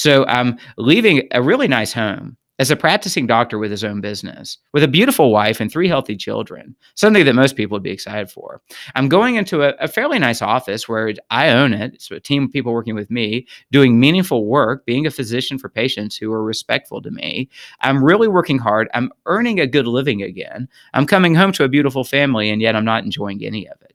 So I'm leaving a really nice home as a practicing doctor with his own business, with a beautiful wife and three healthy children, something that most people would be excited for. I'm going into a, a, fairly nice office where I own it. It's a team of people working with me, doing meaningful work, being a physician for patients who are respectful to me. I'm really working hard. I'm earning a good living again. I'm coming home to a beautiful family, and yet I'm not enjoying any of it.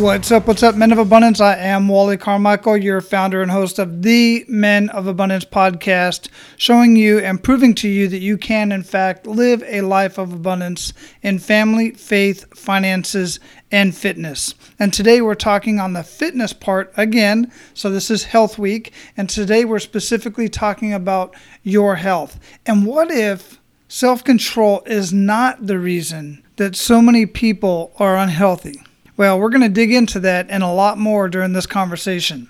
What's up? What's up, Men of Abundance? I am Wally Carmichael, your founder and host of the Men of Abundance podcast, showing you and proving to you that you can, in fact, live a life of abundance in family, faith, finances, and fitness. And today we're talking on the fitness part again. So this is Health Week. And today we're specifically talking about your health. And what if self control is not the reason that so many people are unhealthy? Well, we're going to dig into that and a lot more during this conversation.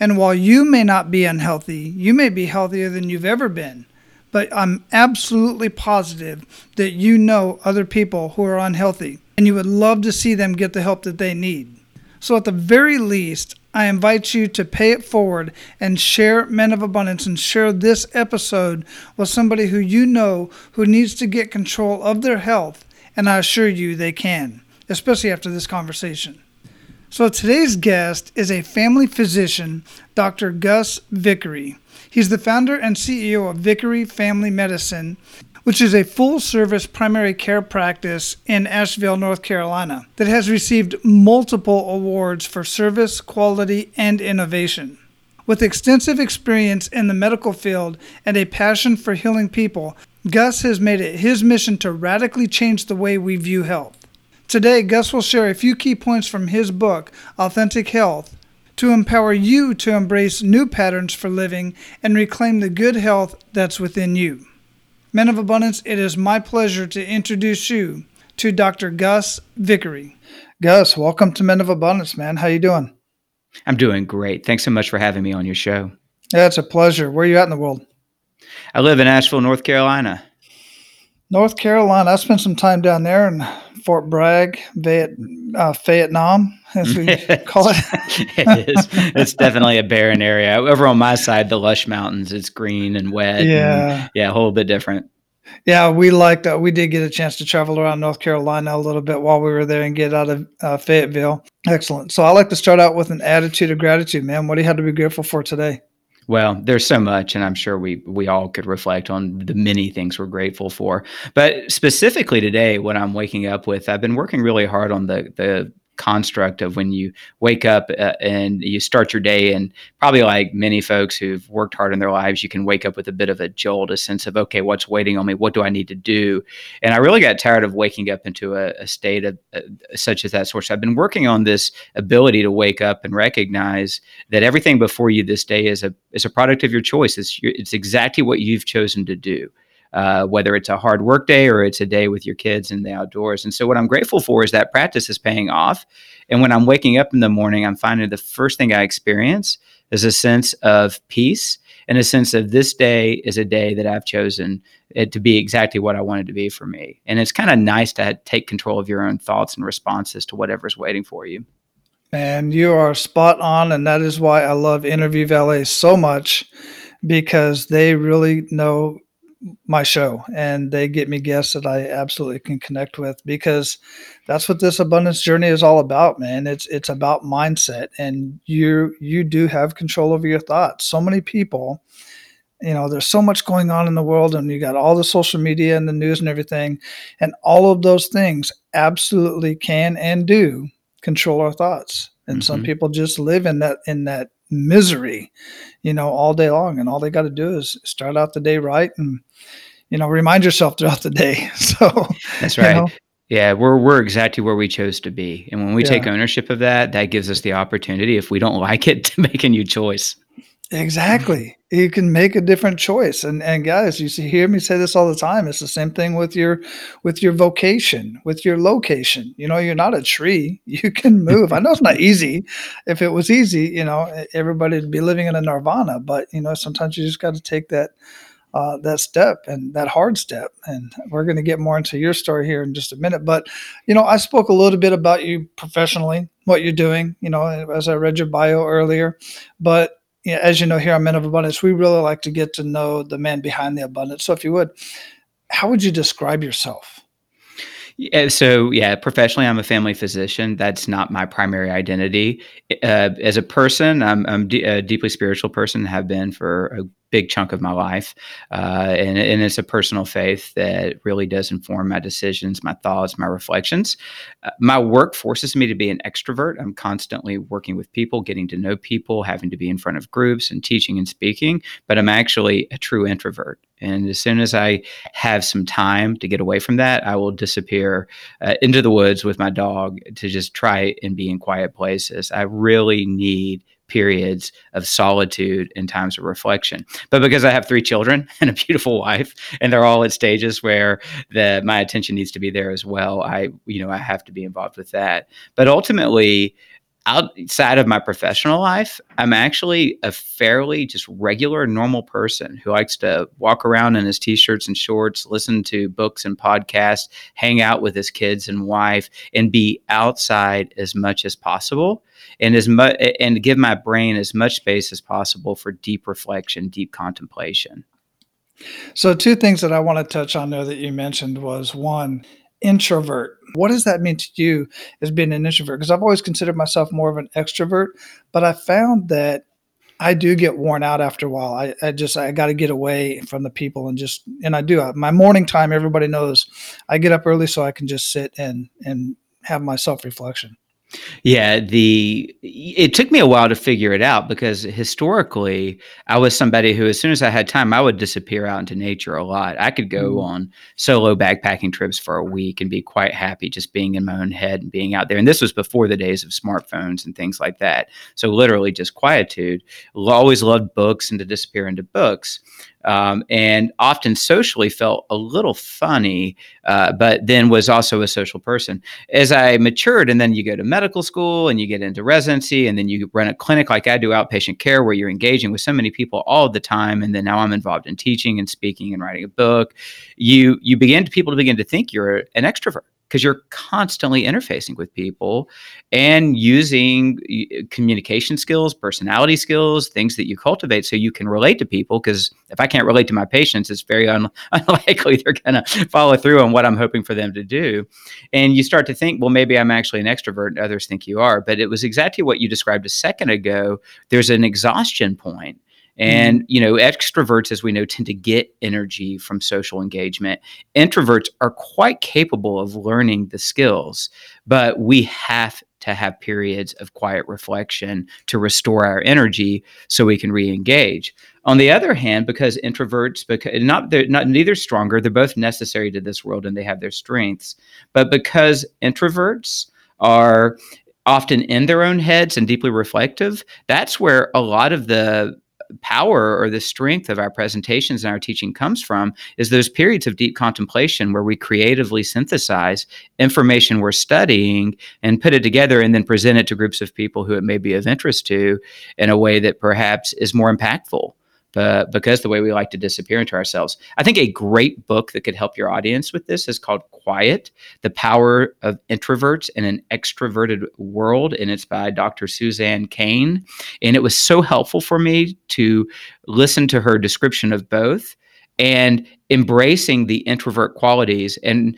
And while you may not be unhealthy, you may be healthier than you've ever been. But I'm absolutely positive that you know other people who are unhealthy and you would love to see them get the help that they need. So, at the very least, I invite you to pay it forward and share Men of Abundance and share this episode with somebody who you know who needs to get control of their health, and I assure you they can especially after this conversation. So today's guest is a family physician, Dr. Gus Vickery. He's the founder and CEO of Vickery Family Medicine, which is a full service primary care practice in Asheville, North Carolina, that has received multiple awards for service, quality, and innovation. With extensive experience in the medical field and a passion for healing people, Gus has made it his mission to radically change the way we view health. Today, Gus will share a few key points from his book, Authentic Health, to empower you to embrace new patterns for living and reclaim the good health that's within you. Men of Abundance, it is my pleasure to introduce you to Dr. Gus Vickery. Gus, welcome to Men of Abundance, man. How you doing? I'm doing great. Thanks so much for having me on your show. Yeah, it's a pleasure. Where are you at in the world? I live in Asheville, North Carolina. North Carolina. I spent some time down there and Fort Bragg, Viet, uh, Vietnam, as we call it. it is. It's definitely a barren area. Over on my side, the lush mountains, it's green and wet. Yeah. And, yeah, a whole bit different. Yeah, we liked. Uh, we did get a chance to travel around North Carolina a little bit while we were there and get out of uh, Fayetteville. Excellent. So I like to start out with an attitude of gratitude, man. What do you have to be grateful for today? Well, there's so much, and I'm sure we we all could reflect on the many things we're grateful for. But specifically today, what I'm waking up with, I've been working really hard on the the construct of when you wake up uh, and you start your day. And probably like many folks who've worked hard in their lives you can wake up with a bit of a jolt a sense of okay what's waiting on me? What do i need to do? And i really got tired of waking up into a, a state of uh, such as that sort. So i've been working on this ability to wake up and recognize that everything before you this day is a is a product of your choice. It's, it's exactly what you've chosen to do uh, whether it's a hard work day or it's a day with your kids in the outdoors. And so, what I'm grateful for is that practice is paying off. And when I'm waking up in the morning, I'm finding the first thing I experience is a sense of peace and a sense of this day is a day that I've chosen it to be exactly what I wanted to be for me. And it's kind of nice to take control of your own thoughts and responses to whatever's waiting for you. And you are spot on. And that is why I love Interview Valet so much because they really know my show and they get me guests that I absolutely can connect with because that's what this abundance journey is all about man. It's it's about mindset and you you do have control over your thoughts. So many people you know there's so much going on in the world and you got all the social media and the news and everything and all of those things absolutely can and do control our thoughts. And mm-hmm. some people just live in that in that misery, you know, all day long. And all they got to do is start out the day right and, you know, remind yourself throughout the day. So that's right. You know, yeah, we're we're exactly where we chose to be. And when we yeah. take ownership of that, that gives us the opportunity, if we don't like it, to make a new choice. Exactly. You can make a different choice. And and guys, you see hear me say this all the time. It's the same thing with your with your vocation, with your location. You know, you're not a tree. You can move. I know it's not easy. If it was easy, you know, everybody'd be living in a nirvana, but you know, sometimes you just got to take that uh, that step and that hard step. And we're going to get more into your story here in just a minute. But, you know, I spoke a little bit about you professionally, what you're doing, you know, as I read your bio earlier. But you know, as you know, here on Men of Abundance, we really like to get to know the man behind the abundance. So, if you would, how would you describe yourself? Yeah, so yeah, professionally, I'm a family physician. That's not my primary identity. Uh, as a person, I'm, I'm d- a deeply spiritual person. Have been for a big chunk of my life. Uh, and, and, it's a personal faith that really does inform my decisions, my thoughts, my reflections. Uh, my work forces me to be an extrovert. I'm constantly working with people, getting to know people, having to be in front of groups and teaching and speaking, but I'm actually a true introvert. And as soon as I have some time to get away from that, I will disappear uh, into the woods with my dog to just try and be in quiet places. I really need periods of solitude and times of reflection. But because I have three children and a beautiful wife, and they're all at stages where the my attention needs to be there as well, I you know I have to be involved with that. But ultimately, outside of my professional life, I'm actually a fairly just regular, normal person who likes to walk around in his t-shirts and shorts, listen to books and podcasts, hang out with his kids and wife, and be outside as much as possible, and as much and give my brain as much space as possible for deep reflection, deep contemplation. So, two things that I want to touch on there that you mentioned was one, introvert. What does that mean to you as being an introvert? Because I've always considered myself more of an extrovert, but I found that I do get worn out after a while. I, I just I got to get away from the people and just and I do uh, my morning time. Everybody knows I get up early so I can just sit and and have my self reflection. Yeah, the it took me a while to figure it out because historically I was somebody who as soon as I had time I would disappear out into nature a lot. I could go mm. on solo backpacking trips for a week and be quite happy just being in my own head and being out there. And this was before the days of smartphones and things like that. So literally just quietude. Always loved books and to disappear into books um, and often socially felt a little funny, uh, but then was also a social person. As I matured, and then you go to medical school and you get into residency, and then you run a clinic like I do, outpatient care, where you're engaging with so many people all the time. And then now I'm involved in teaching and speaking and writing a book. You you begin to people to begin to think you're an extrovert because you're constantly interfacing with people and using uh, communication skills, personality skills, things that you cultivate so you can relate to people. Because if I can't relate to my patients, it's very un- unlikely they're going to follow through on what I'm hoping for them to do. And you start to think, well, maybe I'm actually an extrovert and others think you are. But it was exactly what you described a second ago. There's an exhaustion point and, mm-hmm. you know, extroverts, as we know, tend to get energy from social engagement. Introverts are quite capable of learning the skills, but we have to have periods of quiet reflection to restore our energy so we can re-engage. On the other hand, because introverts, because not they're not neither stronger, they're both necessary to this world and they have their strengths. But because introverts are often in their own heads and deeply reflective, that's where a lot of the power or the strength of our presentations and our teaching comes from is those periods of deep contemplation where we creatively synthesize information we're studying and put it together and then present it to groups of people who it may be of interest to in a way that perhaps is more impactful but because the way we like to disappear into ourselves. I think a great book that could help your audience with this is called Quiet The Power of Introverts in an Extroverted World. And it's by Dr. Suzanne Cain. And it was so helpful for me to listen to her description of both and embracing the introvert qualities and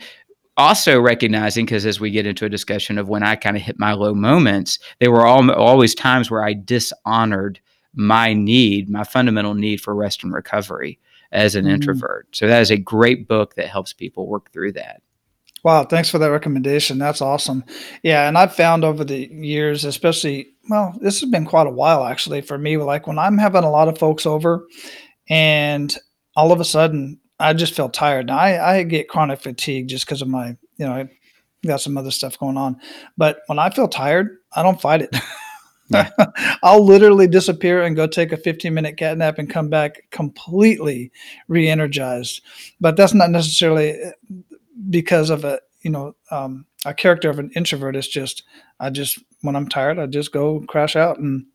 also recognizing because as we get into a discussion of when i kind of hit my low moments there were all, always times where i dishonored my need, my fundamental need for rest and recovery as an mm. introvert. So that is a great book that helps people work through that. Wow, thanks for that recommendation. That's awesome. Yeah, and I've found over the years, especially, well, this has been quite a while actually for me. Like when I'm having a lot of folks over and all of a sudden I just feel tired. Now I, I get chronic fatigue just because of my, you know, I got some other stuff going on. But when I feel tired, I don't fight it. Yeah. I'll literally disappear and go take a 15 minute cat nap and come back completely re-energized. But that's not necessarily uh, because of a you know um, a character of an introvert. It's just I just when I'm tired, I just go crash out and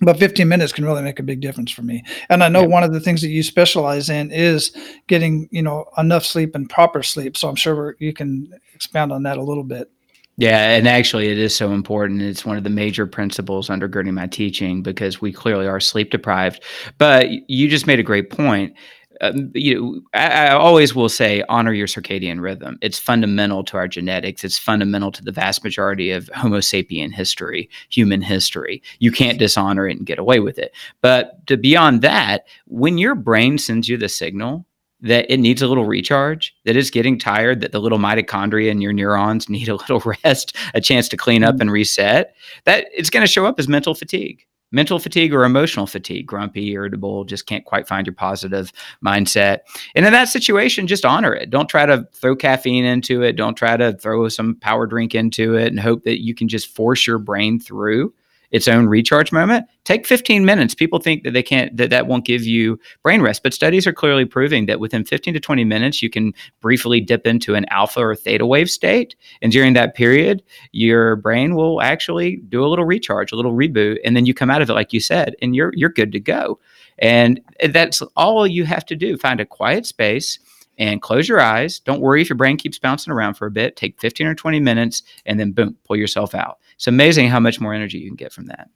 but 15 minutes can really make a big difference for me and i know yeah. one of the things that you specialize in is getting you know enough sleep and proper sleep so i'm sure you can expand on that a little bit yeah, and actually, it is so important. It's one of the major principles undergirding my teaching because we clearly are sleep deprived. But you just made a great point. Um, you I, I, always will say honor your circadian rhythm. It's fundamental to our genetics. It's fundamental to the vast majority of Homo sapien history, human history. You can't dishonor it and get away with it. But to beyond that, when your brain sends you the signal that it needs a little recharge, that it's getting tired, that the little mitochondria in your neurons need a little rest, a chance to clean up mm-hmm. and reset, that it's going to show up as mental fatigue. Mental fatigue or emotional fatigue, grumpy, irritable, just can't quite find your positive mindset. And in that situation, just honor it. Don't try to throw caffeine into it. Don't try to throw some power drink into it and hope that you can just force your brain through its own recharge moment, take 15 minutes. People think that they can't, that that won't give you brain rest, but studies are clearly proving that within 15 to 20 minutes, you can briefly dip into an alpha or theta wave state. And during that period, your brain will actually do a little recharge, a little reboot. And then you come out of it, like you said, and you're, you're good to go. And that's all you have to do. Find a quiet space and close your eyes. Don't worry if your brain keeps bouncing around for a bit. Take 15 or 20 minutes and then boom, pull yourself out. It's amazing how much more energy you can get from that.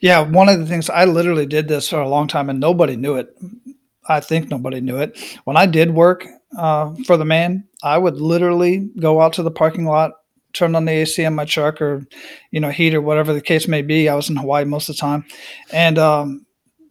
Yeah, one of the things I literally did this for a long time and nobody knew it. I think nobody knew it. When I did work uh, for the man, I would literally go out to the parking lot, turn on the AC on my truck or, you know, heat or whatever the case may be. I was in Hawaii most of the time and um,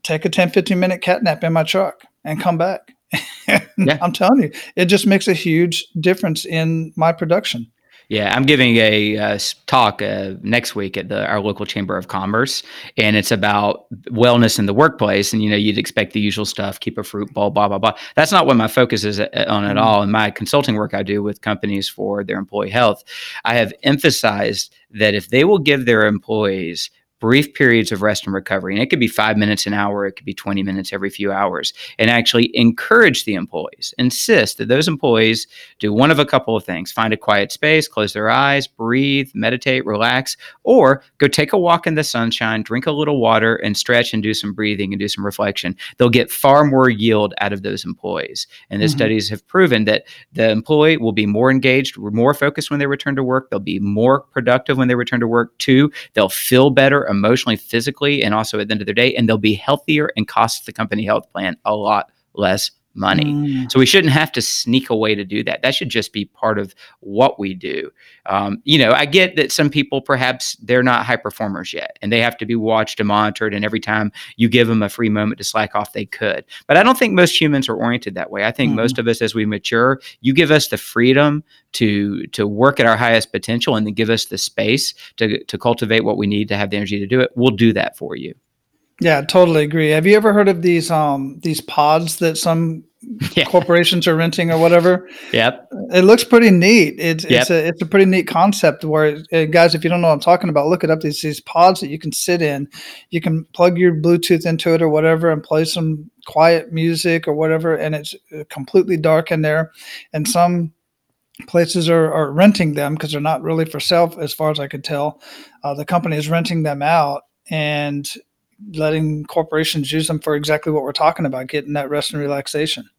take a 10, 15 minute cat nap in my truck and come back. yeah. I'm telling you, it just makes a huge difference in my production. Yeah, I'm giving a uh, talk uh, next week at the our local chamber of commerce, and it's about wellness in the workplace. And you know, you'd expect the usual stuff: keep a fruit bowl, blah blah blah. That's not what my focus is uh, on at mm-hmm. all. In my consulting work, I do with companies for their employee health, I have emphasized that if they will give their employees brief periods of rest and recovery. And it could be five minutes an hour, it could be 20 minutes every few hours, and actually encourage the employees, insist that those employees do one of a couple of things find a quiet space, close their eyes, breathe, meditate, relax, or go take a walk in the sunshine, drink a little water, and stretch and do some breathing and do some reflection. They'll get far more yield out of those employees. And the mm-hmm. studies have proven that the employee will be more engaged, more focused when they return to work, they'll be more productive when they return to work. Two, they'll feel better emotionally, physically, and also at the end of the day, and they'll be healthier and cost the company health plan a lot less money. Mm. So we shouldn't have to sneak away to do that. That should just be part of what we do. Um, you know, I get that some people perhaps they're not high performers yet and they have to be watched and monitored. And every time you give them a free moment to slack off, they could. But I don't think most humans are oriented that way. I think mm. most of us, as we mature, you give us the freedom to to work at our highest potential and then give us the space to to cultivate what we need to have the energy to do it. We'll do that for you. Yeah, totally agree. Have you ever heard of these um these pods that some yeah. corporations are renting or whatever? Yep. It looks pretty neat. It's yep. it's a it's a pretty neat concept where uh, guys, if you don't know what I'm talking about, look it up. These these pods that you can sit in. You can plug your Bluetooth into it or whatever and play some quiet music or whatever, and it's uh, completely dark in there. And some places are, are renting them because they're not really for sale as far as i could tell uh, the company is renting them out and letting corporations use them for exactly what we're talking about, getting that rest and relaxation.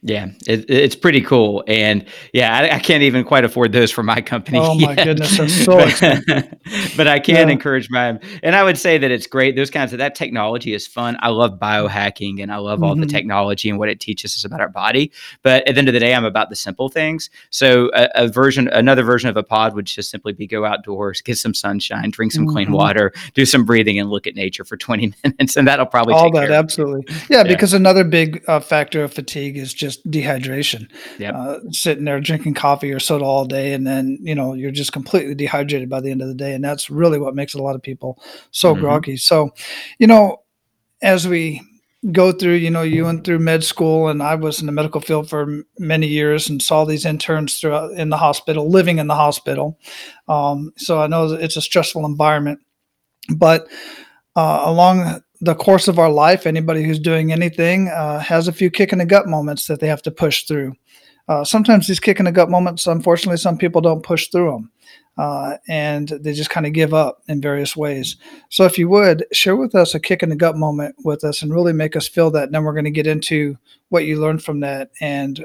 Yeah, it, it's pretty cool, and yeah, I, I, can't even quite afford those for my company. Oh my yet. goodness, they're so expensive. but I can yeah. encourage my, and I would say that it's great. Those kinds of that technology is fun. I love biohacking, and I love mm-hmm. all the mm-hmm. technology and what it teaches us about our body. But at the end of the day, I'm about the simple things. So a, a version, another version of a pod would just simply be go outdoors, get some sunshine, drink some mm-hmm. clean water, do some breathing, and look at nature for 20 minutes, and that'll probably all that absolutely. Yeah, yeah, because another big uh, factor of fatigue is just just dehydration. Yeah, uh, sitting there drinking coffee or soda all day, and then you know you're just completely dehydrated by the end of the day, and that's really what makes a lot of people so mm-hmm. groggy. So, you know, as we go through, you know, you went through med school, and I was in the medical field for many years and saw these interns throughout in the hospital, living in the hospital. Um, so I know it's a stressful environment But uh, along the course of our life, anybody who's doing anything uh, has a few kick in the gut moments that they have to push through. Uh, sometimes these kick in the gut moments, unfortunately, some people don't push through them. Uh, and they just kind of give up in various ways. So, if you would share with us a kick in the gut moment with us and really make us feel that, then we're going to get into what you learned from that and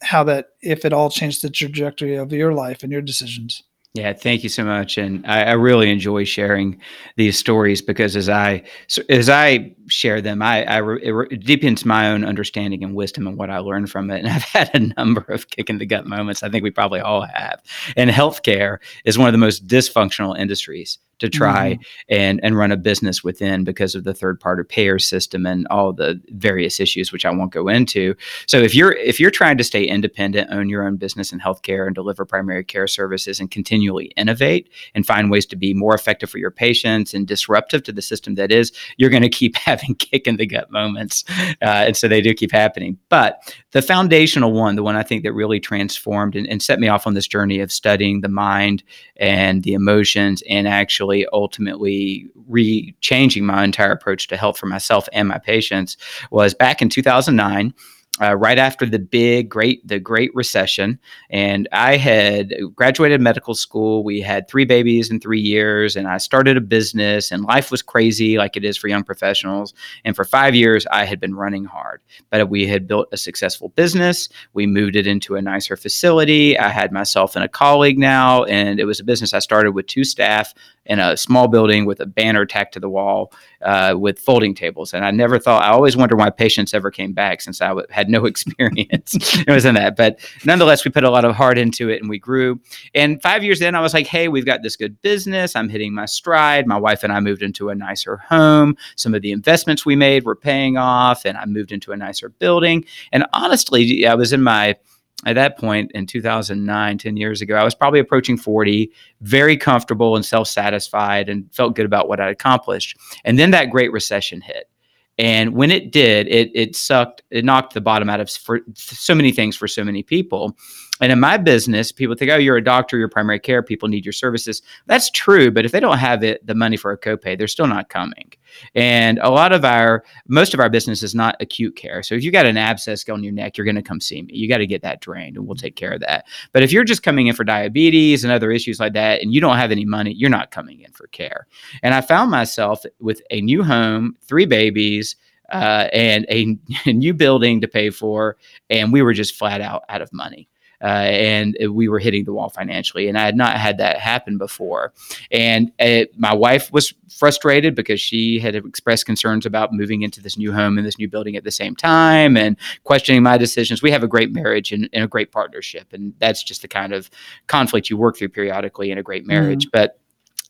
how that, if it all changed the trajectory of your life and your decisions. Yeah, thank you so much, and I, I, really enjoy sharing these stories because as I as I share them, I, I it deepens my own understanding and wisdom and what I learned from it. And I've had a number of kick in the gut moments. I think we probably all have. And healthcare is one of the most dysfunctional industries to try mm-hmm. and and run a business within because of the third party payer system and all the various issues which I won't go into. So if you're if you're trying to stay independent, own your own business in healthcare and deliver primary care services and continually innovate and find ways to be more effective for your patients and disruptive to the system that is, you're going to keep having kick in the gut moments. Uh, and so they do keep happening. But the foundational one, the one I think that really transformed and, and set me off on this journey of studying the mind and the emotions and actually really ultimately re changing my entire approach to health for myself and my patients was back in 2009 uh, right after the big great the great recession. And i had graduated medical school. We had three babies in three years and i started a business and life was crazy like it is for young professionals. And for five years i had been running hard. But we had built a successful business. We moved it into a nicer facility. I had myself and a colleague now and it was a business i started with two staff in a small building with a banner tacked to the wall uh, with folding tables. And I never thought, I always wondered why patients ever came back since I w- had no experience. it was in that. But nonetheless, we put a lot of heart into it and we grew. And five years in, I was like, hey, we've got this good business. I'm hitting my stride. My wife and I moved into a nicer home. Some of the investments we made were paying off, and I moved into a nicer building. And honestly, I was in my at that point in 2009, 10 years ago, I was probably approaching 40, very comfortable and self satisfied, and felt good about what I'd accomplished. And then that Great Recession hit. And when it did, it, it sucked, it knocked the bottom out of for so many things for so many people. And in my business, people think, oh, you're a doctor, you're primary care, people need your services. That's true, but if they don't have it, the money for a copay, they're still not coming. And a lot of our, most of our business is not acute care. So if you got an abscess on your neck, you're going to come see me. You got to get that drained, and we'll take care of that. But if you're just coming in for diabetes and other issues like that, and you don't have any money, you're not coming in for care. And I found myself with a new home, three babies. Uh, and a, a new building to pay for, and we were just flat out out of money uh, and we were hitting the wall financially. And I had not had that happen before. And it, my wife was frustrated because she had expressed concerns about moving into this new home and this new building at the same time and questioning my decisions. We have a great marriage and, and a great partnership, and that's just the kind of conflict you work through periodically in a great marriage. Mm. But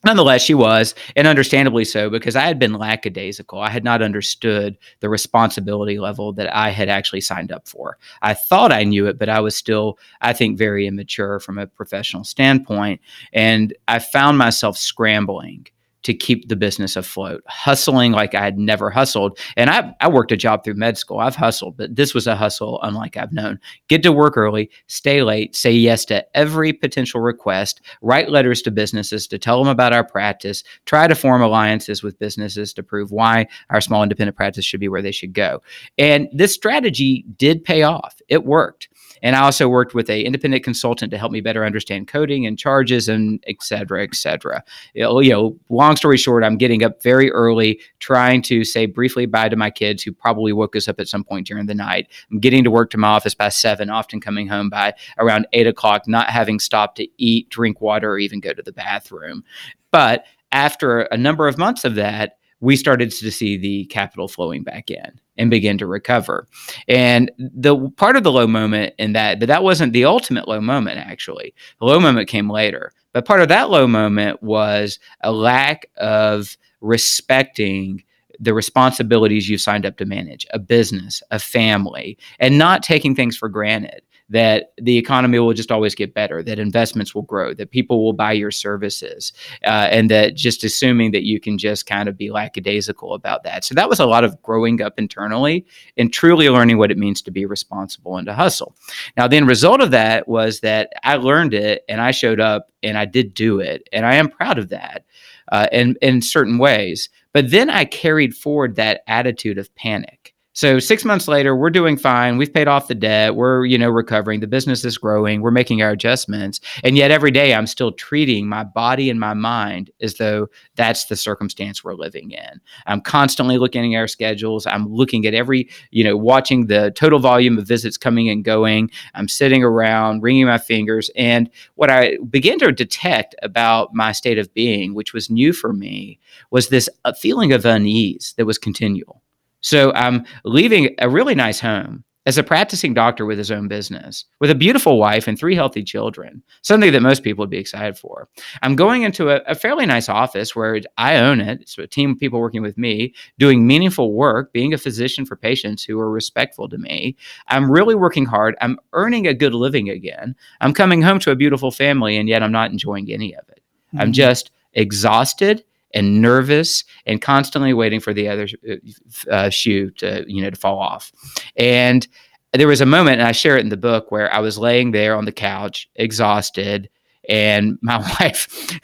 Nonetheless, she was, and understandably so, because I had been lackadaisical. I had not understood the responsibility level that I had actually signed up for. I thought I knew it, but I was still, I think, very immature from a professional standpoint. And I found myself scrambling to keep the business afloat, hustling like I had never hustled. And I, I worked a job through med school. I've hustled, but this was a hustle unlike I've known. Get to work early, stay late, say yes to every potential request, write letters to businesses to tell them about our practice, try to form alliances with businesses to prove why our small independent practice should be where they should go. And this strategy did pay off. It worked. And I also worked with a independent consultant to help me better understand coding and charges and et cetera, et cetera. You know, long story short, I'm getting up very early, trying to say briefly bye to my kids who probably woke us up at some point during the night. I'm getting to work to my office by seven, often coming home by around eight o'clock, not having stopped to eat, drink water, or even go to the bathroom. But after a number of months of that, we started to see the capital flowing back in and begin to recover. And the part of the low moment in that, but that wasn't the ultimate low moment, actually. The low moment came later. But part of that low moment was a lack of respecting the responsibilities you've signed up to manage a business, a family, and not taking things for granted that the economy will just always get better, that investments will grow, that people will buy your services, uh, and that just assuming that you can just kind of be lackadaisical about that. So that was a lot of growing up internally and truly learning what it means to be responsible and to hustle. Now, the end result of that was that I learned it and I showed up and I did do it, and I am proud of that. uh, in in certain ways. But then I carried forward that attitude of panic. So six months later, we're doing fine. We've paid off the debt. We're, you know, recovering. The business is growing. We're making our adjustments. And yet every day I'm still treating my body and my mind as though that's the circumstance we're living in. I'm constantly looking at our schedules. I'm looking at every, you know, watching the total volume of visits coming and going. I'm sitting around, wringing my fingers. And what I began to detect about my state of being, which was new for me, was this uh, feeling of unease that was continual so I'm leaving a really nice home as a practicing doctor with his own business, with a beautiful wife and three healthy children, something that most people would be excited for. I'm going into a, a, fairly nice office where I own it. It's a team of people working with me, doing meaningful work, being a physician for patients who are respectful to me. I'm really working hard. I'm earning a good living again. I'm coming home to a beautiful family, and yet I'm not enjoying any of it. Mm-hmm. I'm just exhausted and nervous and constantly waiting for the other uh, uh, shoe to you know to fall off. And there was a moment and i share it in the book where i was laying there on the couch exhausted and my wife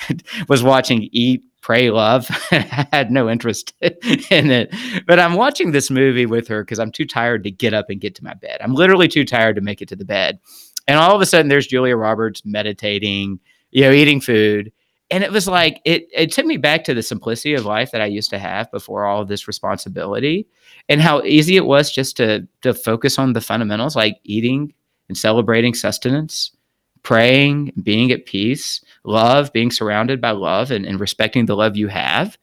was watching eat pray love. I had no interest in it. But i'm watching this movie with her because i'm too tired to get up and get to my bed. I'm literally too tired to make it to the bed. And all of a sudden there's julia roberts meditating you know eating food and it was like it it took me back to the simplicity of life that I used to have before all this responsibility and how easy it was just to to focus on the fundamentals like eating and celebrating sustenance, praying, being at peace, love, being surrounded by love and, and respecting the love you have.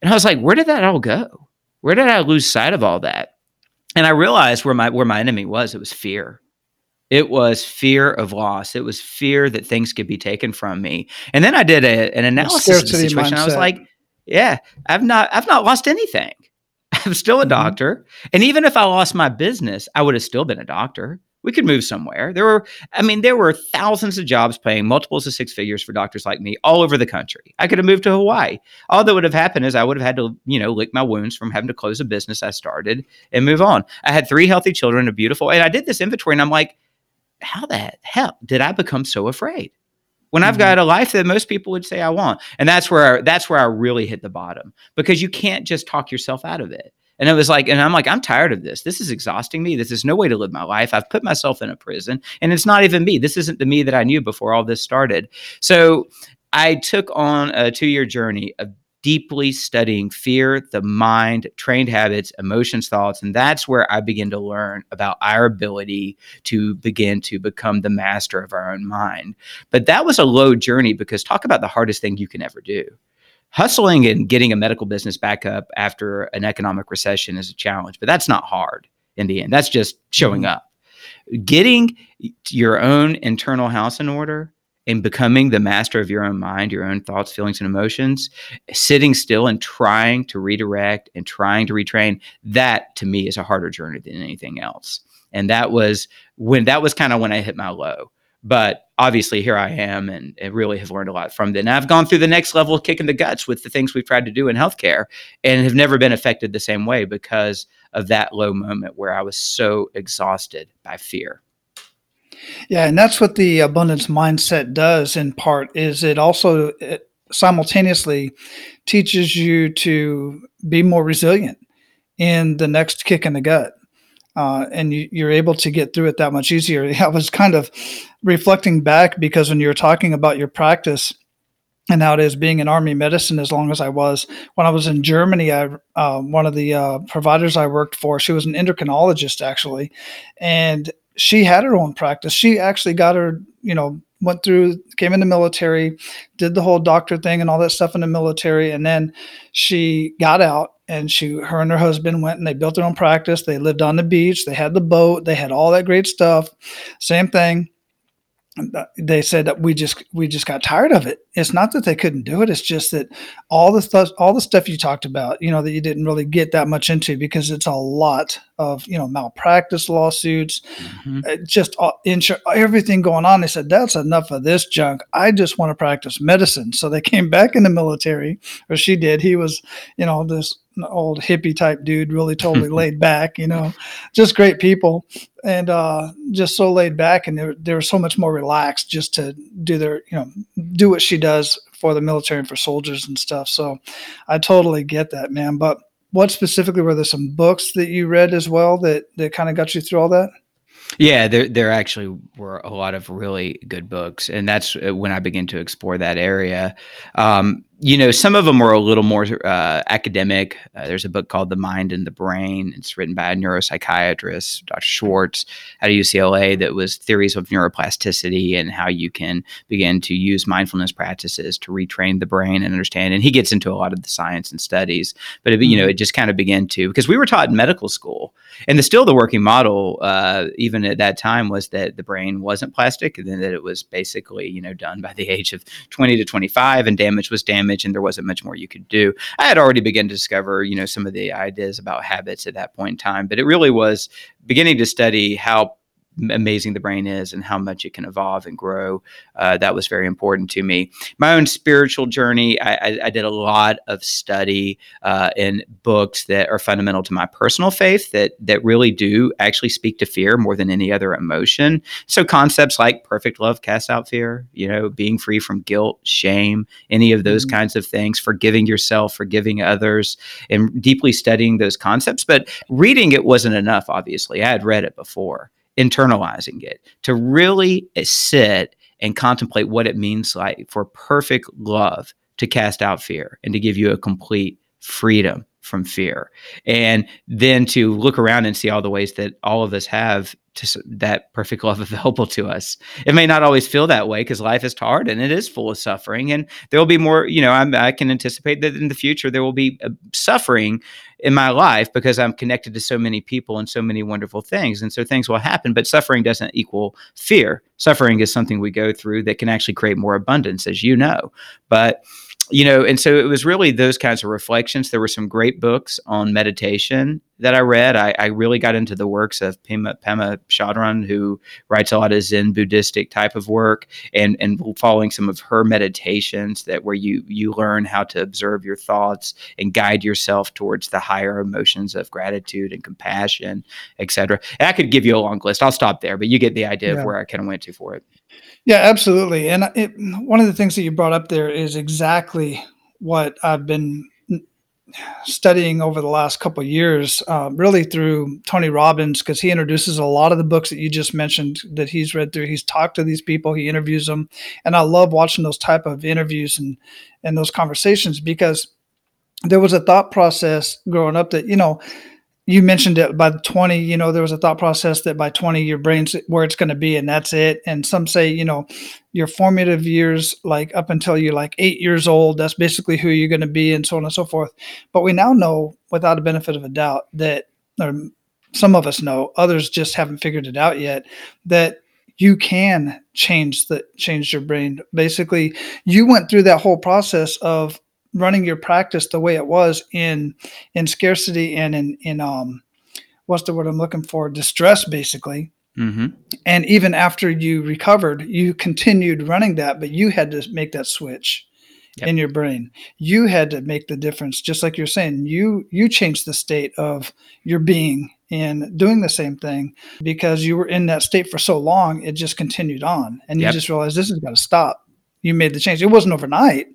And I was like, where did that all go? Where did I lose sight of all that? And I realized where my where my enemy was, it was fear. It was fear of loss. It was fear that things could be taken from me. And then I did a, an analysis of the situation. Mindset. I was like, yeah, I've not I've not lost anything. I'm still a mm-hmm. doctor. And even if I lost my business, I would have still been a doctor. We could move somewhere. There were, I mean, there were thousands of jobs paying multiples of six figures for doctors like me all over the country. I could have moved to Hawaii. All that would have happened is I would have had to, you know, lick my wounds from having to close a business I started and move on. I had three healthy children, a beautiful, and I did this inventory, and I'm like, how the hell did I become so afraid? When I've mm-hmm. got a life that most people would say I want. And that's where I, that's where I really hit the bottom because you can't just talk yourself out of it. And it was like, and I'm like, I'm tired of this. This is exhausting me. This is no way to live my life. I've put myself in a prison and it's not even me. This isn't the me that I knew before all this started. So I took on a two year journey of deeply studying fear, the mind, trained habits, emotions, thoughts. And that's where I begin to learn about our ability to begin to become the master of our own mind. But that was a low journey because talk about the hardest thing you can ever do. Hustling and getting a medical business back up after an economic recession is a challenge, but that's not hard in the end. That's just showing mm-hmm. up. Getting your own internal house in order in becoming the master of your own mind, your own thoughts, feelings, and emotions, sitting still and trying to redirect and trying to retrain, that to me is a harder journey than anything else. And that was when that was kind of when I hit my low. But obviously, here I am and, and really have learned a lot from it. And I've gone through the next level of kicking the guts with the things we've tried to do in healthcare and have never been affected the same way because of that low moment where I was so exhausted by fear. Yeah, and that's what the abundance mindset does in part is it also it simultaneously teaches you to be more resilient in the next kick in the gut. Uh, and you, are able to get through it that much easier. I was kind of reflecting back because when you were talking about your practice and how it is being in army medicine as long as I was, when I was in Germany, I uh, one of the uh, providers I worked for, she was an endocrinologist actually, and she had her own practice. She actually got her, you know, went through, came in the military, did the whole doctor thing and all that stuff in the military, and then she got out and she, her and her husband went and they built their own practice. They lived on the beach. They had the boat. They had all that great stuff. Same thing they said that we just we just got tired of it. It's not that they couldn't do it. It's just that all the stuff all the stuff you talked about, you know, that you didn't really get that much into because it's a lot of you know malpractice lawsuits, mm-hmm. Uh, just insur- everything going on. They said that's enough of this junk. I just want to practice medicine. So they came back in the military, or she did. He was, you know, this old hippie type dude, really totally laid back, you know, just great people and uh, just so laid back. And they were, they were so much more relaxed just to do their, you know, do what she does for the military and for soldiers and stuff. So I totally get that, man. But what specifically were there some books that you read as well that that kind of got you through all that? Yeah, there there actually were a lot of really good books, and that's uh, when I began to explore that area. Um, you know, some of them were a little more uh, academic. Uh, there's a book called The Mind and the Brain. It's written by a neuropsychiatrist, Dr. Schwartz, at UCLA, that was theories of neuroplasticity and how you can begin to use mindfulness practices to retrain the brain and understand. And he gets into a lot of the science and studies, but it, you know, mm-hmm. it just kind of began to because we were taught in medical school, and the still the working model, uh, even at that time, was that the brain wasn't plastic, and then that it was basically you know done by the age of 20 to 25, and damage was damage damage and there wasn't much more you could do. I had already begun to discover, you know, some of the ideas about habits at that point in time, but it really was beginning to study how amazing the brain is and how much it can evolve and grow. Uh, that was very important to me. My own spiritual journey, I, I, I did a lot of study uh, in books that are fundamental to my personal faith that that really do actually speak to fear more than any other emotion. So concepts like perfect love casts out fear, you know, being free from guilt, shame, any of those mm-hmm. kinds of things, forgiving yourself, forgiving others, and deeply studying those concepts. But reading it wasn't enough, obviously. I had read it before internalizing it, to really eh, sit and contemplate what it means like for perfect love to cast out fear and to give you a complete freedom from fear. And then to look around and see all the ways that all of us have to that perfect love available to us. It may not always feel that way because life is hard and it is full of suffering. And there will be more, you know, I'm, i can anticipate that in the future there will be uh, suffering in my life because I'm connected to so many people and so many wonderful things. And so things will happen, but suffering doesn't equal fear. Suffering is something we go through that can actually create more abundance, as you know. But you know, and so it was really those kinds of reflections. There were some great books on meditation that I read. I, I really got into the works of Pema, Pema Chodron, who writes a lot of Zen Buddhistic type of work, and and following some of her meditations that where you you learn how to observe your thoughts and guide yourself towards the higher emotions of gratitude and compassion, etc. I could give you a long list. I'll stop there, but you get the idea yeah. of where I kind of went to for it. Yeah, absolutely. And it, one of the things that you brought up there is exactly what I've been studying over the last couple years, uh, really through Tony Robbins, because he introduces a lot of the books that you just mentioned that he's read through. He's talked to these people, he interviews them, and I love watching those type of interviews and and those conversations because there was a thought process growing up that you know you mentioned it by 20 you know there was a thought process that by 20 your brain's where it's going to be and that's it. And some say you know your formative years like up until you're like eight years old that's basically who you're going to be and so on and so forth. But we now know without a benefit of a doubt that or some of us know others just haven't figured it out yet that you can change the change your brain. Basically you went through that whole process of running your practice the way it was in in scarcity and in in um what's the word I'm looking for distress basically. Mm-hmm. And even after you recovered, you continued running that, but you had to make that switch yep. in your brain. You had to make the difference, just like you're saying. You you changed the state of your being in doing the same thing because you were in that state for so long. It just continued on, and you just realized this has got to stop. You made the change. It wasn't overnight,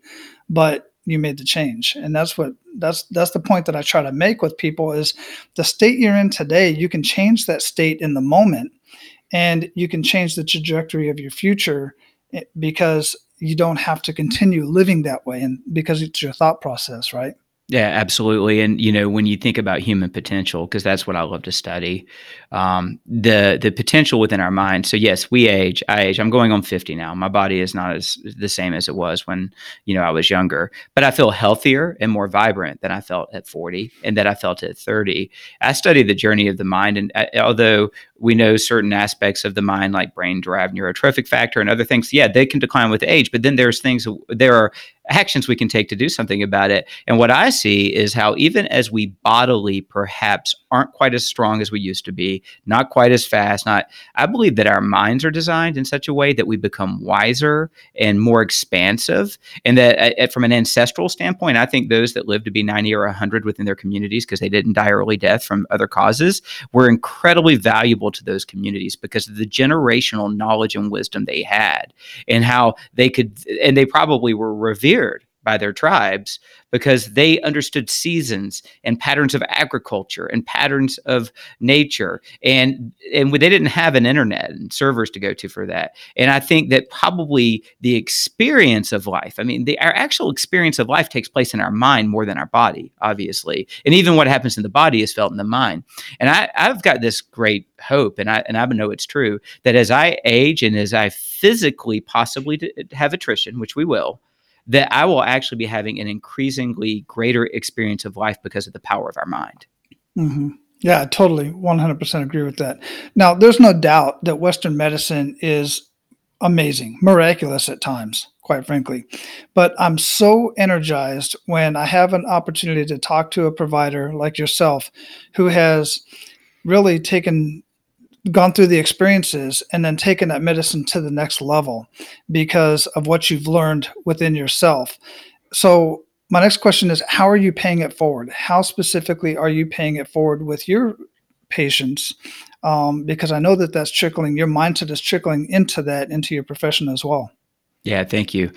but you made the change. And that's what that's that's the point that i try to make with people is the state you're in today you can change that state in the moment and you can change the trajectory of your future eh, because you don't have to continue living that way and because it's your thought process right yeah, absolutely. And you know, when you think about human potential, because that's what I love to study, um, the the potential within our mind. So yes, we age. I age. I'm going on 50 now. My body is not as the same as it was when you know I was younger, but I feel healthier and more vibrant than I felt at 40, and that I felt at 30. I study the journey of the mind, and uh, although we know certain aspects of the mind, like brain derived neurotrophic factor and other things, yeah, they can decline with age. But then there's things. There are actions we can take to do something about it. And what I see is how even as we bodily perhaps aren't quite as strong as we used to be, not quite as fast. Not, I believe that our minds are designed in such a way that we become wiser and more expansive. And that uh, from an ancestral standpoint, I think those that live to be 90 or 100 within their communities because they didn't die early death from other causes were incredibly valuable to those communities because of the generational knowledge and wisdom they had and how they could, and they probably were revered by their tribes because they understood seasons and patterns of agriculture and patterns of nature. And and they didn't have an internet and servers to go to for that. And i think that probably the experience of life i mean the our actual experience of life takes place in our mind more than our body obviously. And even what happens in the body is felt in the mind. And i i've got this great hope and i and i know it's true that as i age and as i physically possibly have attrition which we will that I will actually be having an increasingly greater experience of life because of the power of our mind. Mm-hmm. Yeah, totally. 100% agree with that. Now, there's no doubt that Western medicine is amazing, miraculous at times, quite frankly. But I'm so energized when I have an opportunity to talk to a provider like yourself who has really taken gone through the experiences and then taken that medicine to the next level because of what you've learned within yourself. So, my next question is how are you paying it forward? How specifically are you paying it forward with your patients? Um, because I know that that's trickling, your mindset is trickling into that, into your profession as well. Yeah, thank you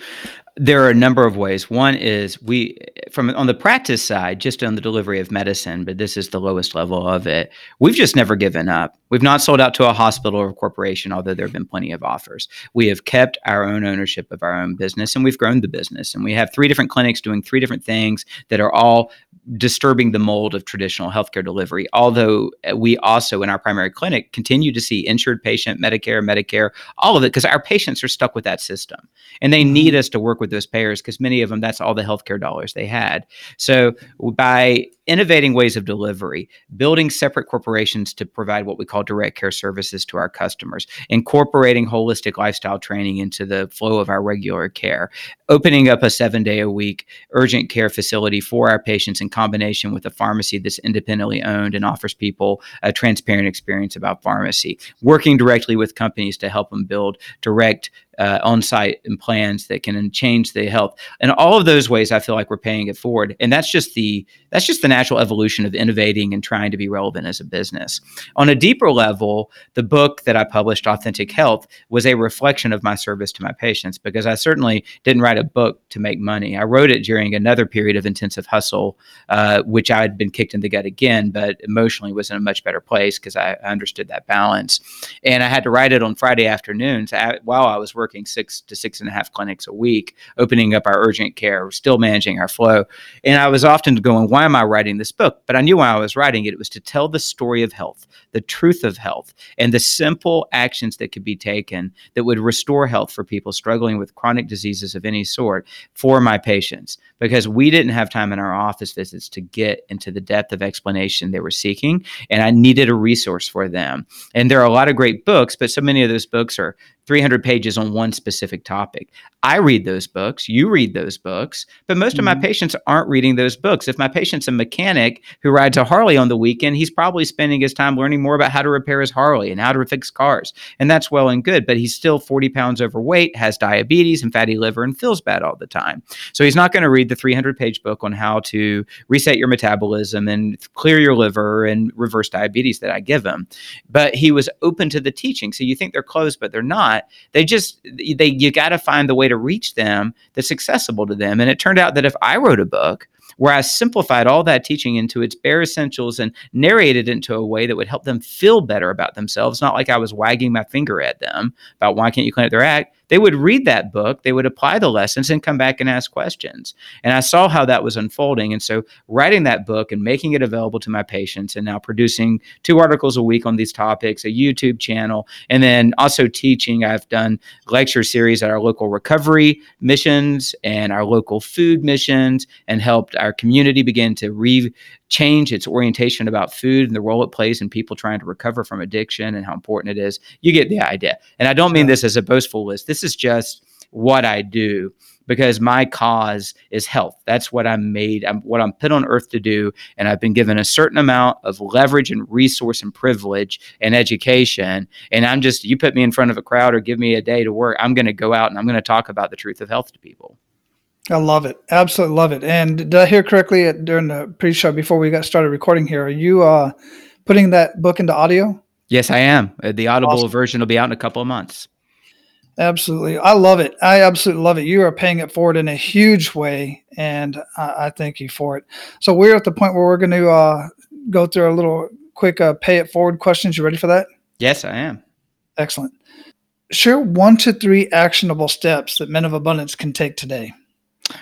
there are a number of ways. One is we, from on the practice side, just on the delivery of medicine, but this is the lowest level of it. We've just never given up. We've not sold out to a hospital or a corporation, although there have been plenty of offers. We have kept our own ownership of our own business and we've grown the business. And we have three different clinics doing three different things that are all disturbing the mold of traditional healthcare delivery. Although uh, we also, in our primary clinic, continue to see insured patient, Medicare, Medicare, all of it, because our patients are stuck with that system and they need mm-hmm. us to work with those payers because many of them, that's all the healthcare dollars they had. So by innovating ways of delivery, building separate corporations to provide what we call direct care services to our customers, incorporating holistic lifestyle training into the flow of our regular care, opening up a seven day a week urgent care facility for our patients in combination with a pharmacy that's independently owned and offers people a transparent experience about pharmacy, working directly with companies to help them build direct uh, on site and plans that can change the health. And all of those ways, I feel like we're paying it forward. And that's just the that's just the natural evolution of innovating and trying to be relevant as a business. On a deeper level, the book that I published, Authentic Health, was a reflection of my service to my patients because I certainly didn't write a book to make money. I wrote it during another period of intensive hustle, uh, which I had been kicked in the gut again, but emotionally was in a much better place because I understood that balance. And I had to write it on Friday afternoons while I was working six to six and a half clinics a week, opening up our urgent care, still managing our flow. And I was often going, why am I writing this book? But I knew why I was writing it. It was to tell the story of health, the truth of health, and the simple actions that could be taken that would restore health for people struggling with chronic diseases of any sort for my patients. Because we didn't have time in our office visits to get into the depth of explanation they were seeking. And I needed a resource for them. And there are a lot of great books, but so many of those books are 300 pages on one specific topic. I read those books, you read those books, but most mm-hmm. of my mm-hmm. patients aren't reading those books. If my patient's a mechanic who rides a Harley on the weekend, he's probably spending his time learning more about how to repair his Harley and how to fix cars. And that's well and good, but he's still 40 pounds overweight, has diabetes and fatty liver, and feels bad all the time. So he's not going to read the 300 page book on how to reset your metabolism and clear your liver and reverse diabetes that I give him. But he was open to the teaching. So you think they're closed, but they're not. They just, they, you got to find the way to reach them that's accessible to them. And it turned out that if I wrote a book, where I simplified all that teaching into its bare essentials and narrated it into a way that would help them feel better about themselves, not like I was wagging my finger at them about why can't you clean up their act they would read that book, they would apply the lessons and come back and ask questions. And I saw how that was unfolding. And so writing that book and making it available to my patients and now producing two articles a week on these topics, a YouTube channel, and then also teaching. I've done lecture series at our local recovery missions and our local food missions and helped our community begin to re change its orientation about food and the role it plays in people trying to recover from addiction and how important it is. You get the idea. And I don't mean this as a boastful list. This is just what I do. because my cause is health. That's what I'm made, I'm what I'm put on earth to do. And I've been given a certain amount of leverage and resource and privilege and education. And I'm just, you put me in front of a crowd or give me a day to work, I'm going to go out and I'm going to talk about the truth of health to people. I love it. Absolutely love it. And did I hear correctly during the pre-show before we got started recording here? Are you uh, putting that book into audio? Yes, I am. Uh, the Audible awesome. version will be out in a couple of months. Absolutely. I love it. I absolutely love it. You are paying it forward in a huge way, and I, I thank you for it. So we're at the point where we're going to uh, go through a little quick uh, pay it forward questions. You ready for that? Yes, I am. Excellent. Share one to three actionable steps that men of abundance can take today.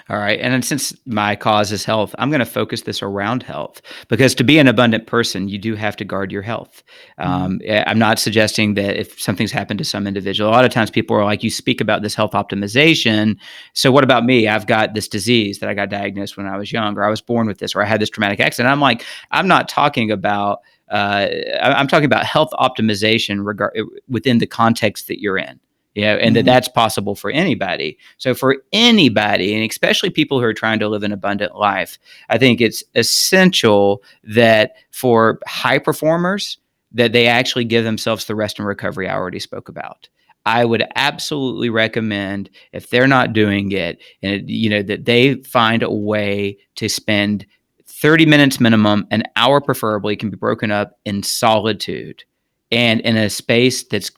All right. And then since my cause is health, I'm going to focus this around health because to be an abundant person, you do have to guard your health. Mm-hmm. Um, I'm not suggesting that if something's happened to some individual, a lot of times people are like, you speak about this health optimization. So what about me? I've got this disease that I got diagnosed when I was young, or I was born with this, or I had this traumatic accident. I'm like, I'm not talking about. Uh, I'm talking about health optimization regard within the context that you're in you know, and mm-hmm. that that's possible for anybody. So for anybody, and especially people who are trying to live an abundant life, I think it's essential that for high performers that they actually give themselves the rest and recovery I already spoke about. I would absolutely recommend if they're not doing it, and you know that they find a way to spend 30 minutes minimum, an hour preferably, can be broken up in solitude and in a space that's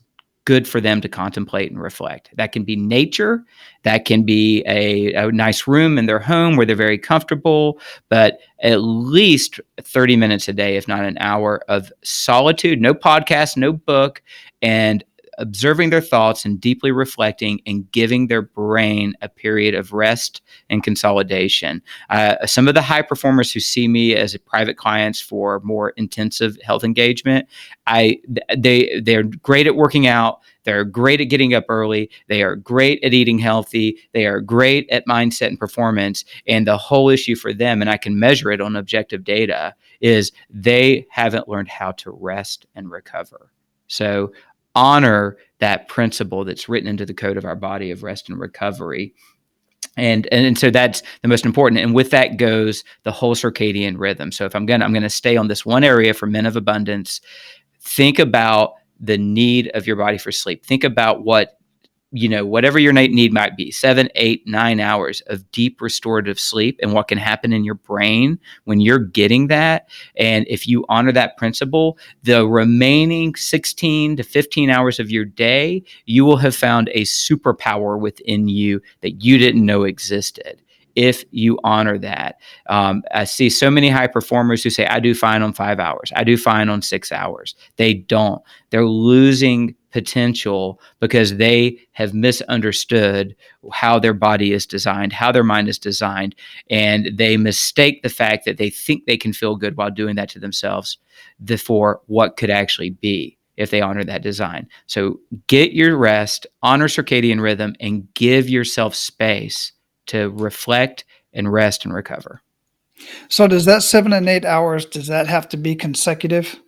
good for them to contemplate and reflect. That can be nature, that can be a, a, nice room in their home where they're very comfortable, but at least 30 minutes a day, if not an hour of solitude, no podcast, no book, and observing their thoughts and deeply reflecting and giving their brain a period of rest and consolidation. Uh, some of the high performers who see me as a private clients for more intensive health engagement, I they they're great at working out. They're great at getting up early. They are great at eating healthy. They are great at mindset and performance. And the whole issue for them, and I can measure it on objective data, is they haven't learned how to rest and recover. So honor that principle that's written into the code of our body of rest and recovery. And, and and so that's the most important. And with that goes the whole circadian rhythm. So if I'm gonna I'm gonna stay on this one area for men of abundance, think about the need of your body for sleep. Think about what you know, whatever your night need might be, seven, eight, nine hours of deep restorative sleep and what can happen in your brain when you're getting that. And if you honor that principle, the remaining 16 to 15 hours of your day, you will have found a superpower within you that you didn't know existed if you honor that. Um, I see so many high performers who say, I do fine on five hours, I do fine on six hours. They don't. They're losing potential because they have misunderstood how their body is designed, how their mind is designed, and they mistake the fact that they think they can feel good while doing that to themselves for what could actually be if they honor that design. So get your rest, honor circadian rhythm, and give yourself space to reflect and rest and recover. So does that seven and eight hours, does that have to be consecutive?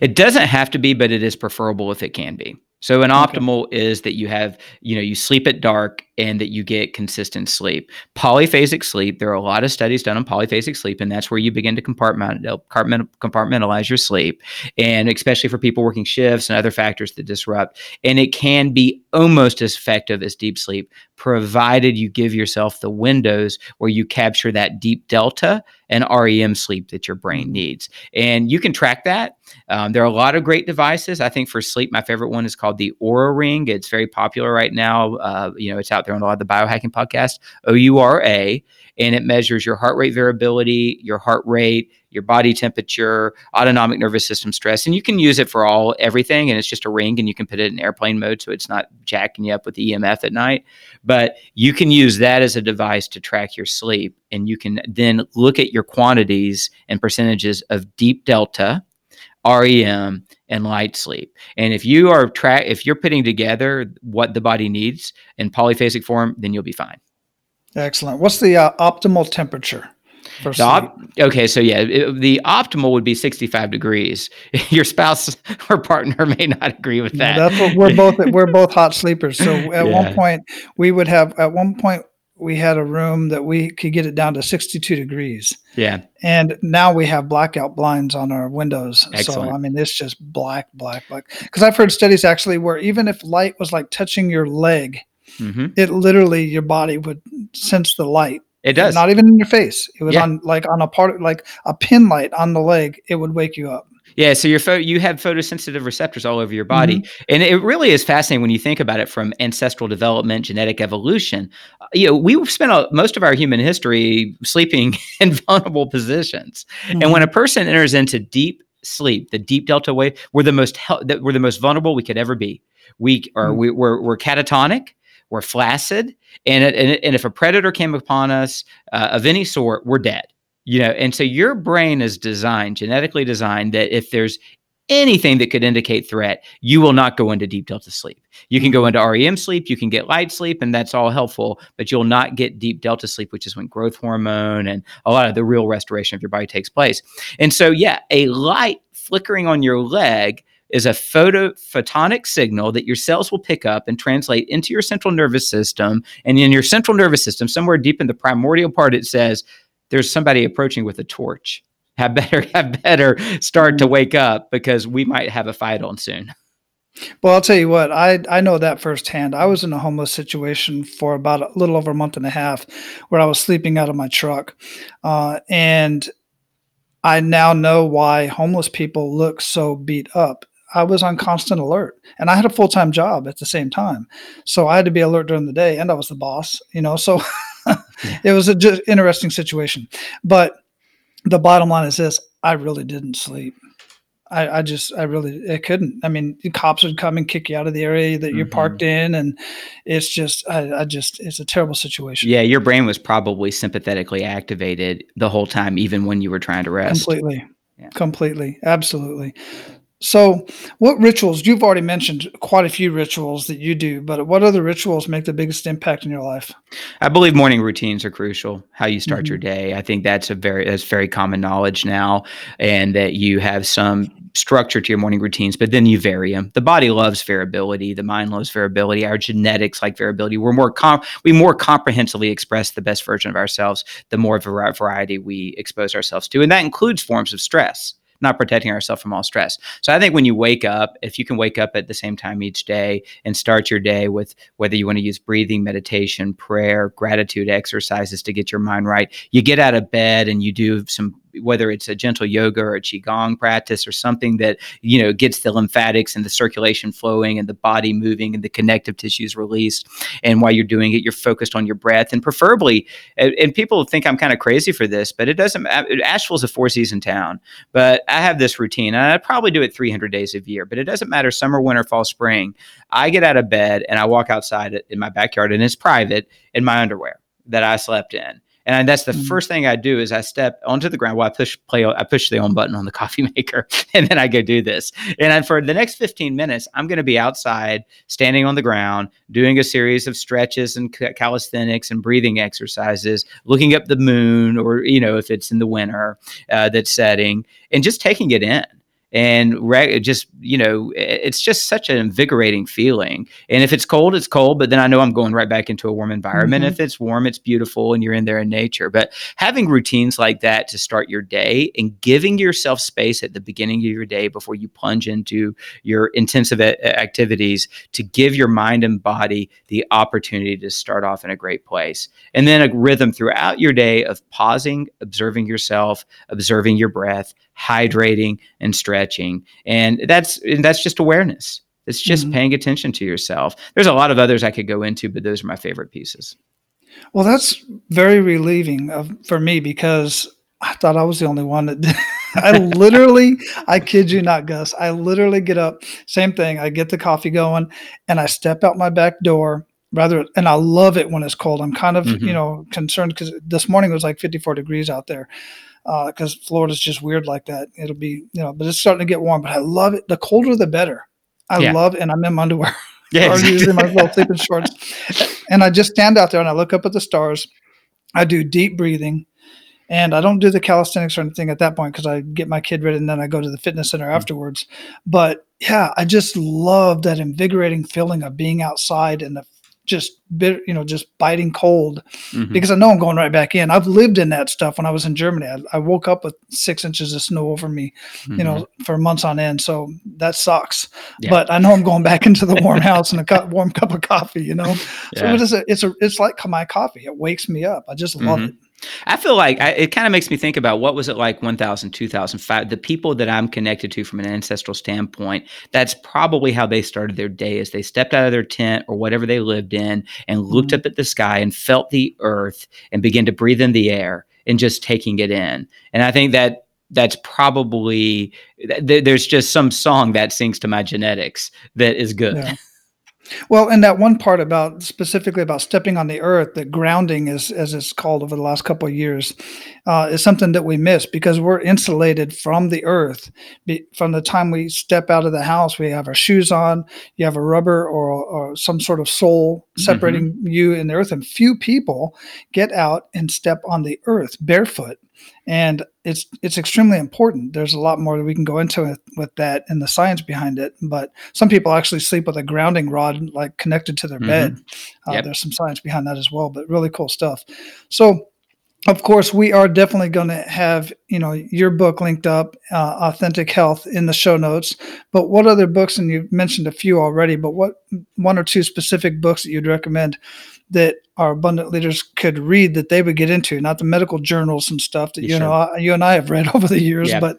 It doesn't have to be, but it is preferable if it can be. So an optimal okay. is that you have, you know, you sleep at dark and that you get consistent sleep. Polyphasic sleep, there are a lot of studies done on polyphasic sleep, and that's where you begin to compartmentalize your sleep. And especially for people working shifts and other factors that disrupt. And it can be almost as effective as deep sleep, provided you give yourself the windows where you capture that deep delta and REM sleep that your brain needs. And you can track that. Um, there are a lot of great devices. I think for sleep, my favorite one is called the Oura Ring. It's very popular right now. Uh, you know, it's out there on a lot of the biohacking podcasts. O U R A, and it measures your heart rate variability, your heart rate, your body temperature, autonomic nervous system stress, and you can use it for all everything. And it's just a ring, and you can put it in airplane mode, so it's not jacking you up with the EMF at night. But you can use that as a device to track your sleep, and you can then look at your quantities and percentages of deep delta, REM, and light sleep. And if you are track, if you're putting together what the body needs in polyphasic form, then you'll be fine. Excellent. What's the uh, optimal temperature? Op- okay, so yeah, it, the optimal would be 65 degrees. Your spouse or partner may not agree with that. that's what we're both we're both hot sleepers. So at yeah. one point we would have at one point we had a room that we could get it down to 62 degrees. Yeah. And now we have blackout blinds on our windows. Excellent. So, I mean, it's just black, black, black. Because I've heard studies actually where even if light was like touching your leg, hmm it literally, your body would sense the light. It does. Not even in your face. It was Yeah. on like on a part, like a pin light on the leg. It would wake you up. Yeah, so your pho- you have photosensitive receptors all over your body, Mm-hmm. and it really is fascinating when you think about it from ancestral development, genetic evolution. Uh, You know, we've spent a, most of our human history sleeping in vulnerable positions, and Mm-hmm. when a person enters into deep sleep, the deep delta wave, we're the most hel- that we're the most vulnerable we could ever be. We are Mhm. we, we're we're catatonic, we're flaccid, and and, and if a predator came upon us uh, of any sort, we're dead you know and so your brain is designed genetically designed that if there's anything that could indicate threat you will not go into deep delta sleep. You can go mm-hmm. into rem sleep you can get light sleep and that's all helpful but you'll not get deep delta sleep which is when growth hormone and a lot of the real restoration of your body takes place. And so yeah a light flickering on your leg is a photo photonic signal that your cells will pick up and translate into your central nervous system. And in your central nervous system somewhere deep in the primordial part it says there's somebody approaching with a torch. Have better, have better start to wake up because we might have a fight on soon. Well, I'll tell you what, I I know that firsthand. I was in a homeless situation for about a little over a month and a half, where I was sleeping out of my truck, uh, and I now know why homeless people look so beat up. I was on constant alert, and I had a full time job at the same time, so I had to be alert during the day, and I was the boss, you know. So it was a just interesting situation, but the bottom line is this: I really didn't sleep. I, I just I really I couldn't. I mean, the cops would come and kick you out of the area that you're Mhm. parked in, and it's just I, I just it's a terrible situation. Yeah, your brain was probably sympathetically activated the whole time, even when you were trying to rest. completely, Yeah. completely, absolutely. So, what rituals? You've already mentioned quite a few rituals that you do, but what other rituals make the biggest impact in your life? I believe morning routines are crucial. How you start Mm-hmm. your day. I think that's a very that's very common knowledge now, and that you have some structure to your morning routines, but then you vary them. The body loves variability. The mind loves variability. Our genetics like variability. We're more com- we more comprehensively express the best version of ourselves. The more vari- variety we expose ourselves to, and that includes forms of stress not protecting ourselves from all stress. So I think when you wake up, if you can wake up at the same time each day and start your day with whether you want to use breathing, meditation, prayer, gratitude exercises to get your mind right, you get out of bed and you do some whether it's a gentle yoga or a qigong practice or something that you know gets the lymphatics and the circulation flowing and the body moving and the connective tissues released and while you're doing it you're focused on your breath and preferably and, and people think i'm kind of crazy for this but it doesn't asheville's a four season town but I have this routine, and I probably do it 300 days a year, but it doesn't matter summer, winter, fall, spring. I get out of bed and I walk outside in my backyard, and it's private in my underwear that I slept in. And that's the Mhm. first thing I do is I step onto the ground. Well, I push play. I push the on button on the coffee maker, and then I go do this. And then for the next 15 minutes, I'm going to be outside, standing on the ground, doing a series of stretches and calisthenics and breathing exercises, looking up the moon, or you know, if it's in the winter, uh, that's setting, and just taking it in and re- just you know it's just such an invigorating feeling. And if it's cold it's cold but then i know i'm going right back into a warm environment. Mhm. if it's warm it's beautiful and you're in there in nature. But having routines like that to start your day and giving yourself space at the beginning of your day before you plunge into your intensive a- activities to give your mind and body the opportunity to start off in a great place. And then a rhythm throughout your day of pausing observing yourself observing your breath hydrating and stretching and that's and that's just awareness it's just Mhm. paying attention to yourself there's a lot of others i could go into but those are my favorite pieces Well, that's very relieving of, for me because I thought I was the only one that did. I literally, I kid you not, Gus. I literally get up, same thing. I get the coffee going and I step out my back door. Rather, and I love it when it's cold. I'm kind of, Mhm. you know, concerned because this morning it was like 54 degrees out there Uh, because Florida's just weird like that. It'll be, you know, but it's starting to get warm. But I love it. The colder, the better. I Yeah. love, and I'm in my underwear yeah or usually my little sleeping shorts. And I just stand out there and I look up at the stars. I do deep breathing. And I don't do the calisthenics or anything at that point because I get my kid ready and then I go to the fitness center mm-hmm. afterwards. But yeah, I just love that invigorating feeling of being outside and the just bitter, you know, just biting cold mm-hmm. because I know I'm going right back in. I've lived in that stuff when I was in Germany. I, I woke up with six inches of snow over me, mm-hmm. you know, mm-hmm. for months on end. So that sucks. Yeah. But I know I'm going back into the warm house and a cu- warm cup of coffee, you know. Yeah. So it is a, it's a, it's like my coffee. It wakes me up. I just love mm-hmm. it. I feel like I, it kind of makes me think about what was it like 1000, 2005. The people that I'm connected to from an ancestral standpoint, that's probably how they started their day as they stepped out of their tent or whatever they lived in and looked mm-hmm. up at the sky and felt the earth and began to breathe in the air and just taking it in. And I think that that's probably th- there's just some song that sings to my genetics that is good. Yeah. Well, and that one part about specifically about stepping on the earth, the grounding is as it's called over the last couple of years, uh, is something that we miss because we're insulated from the earth. Be, from the time we step out of the house, we have our shoes on. You have a rubber or, or some sort of sole mm-hmm. separating mm-hmm. you and the earth, and few people get out and step on the earth barefoot and it's it's extremely important. There's a lot more that we can go into with, with that and the science behind it. But some people actually sleep with a grounding rod like connected to their mm-hmm. bed. Uh, yep. There's some science behind that as well, but really cool stuff. So of course, we are definitely going to have you know your book linked up, uh, Authentic Health, in the show notes. But what other books? And you mentioned a few already. But what one or two specific books that you'd recommend that our abundant leaders could read that they would get into, not the medical journals and stuff that you, you know you and I have read over the years, yep. but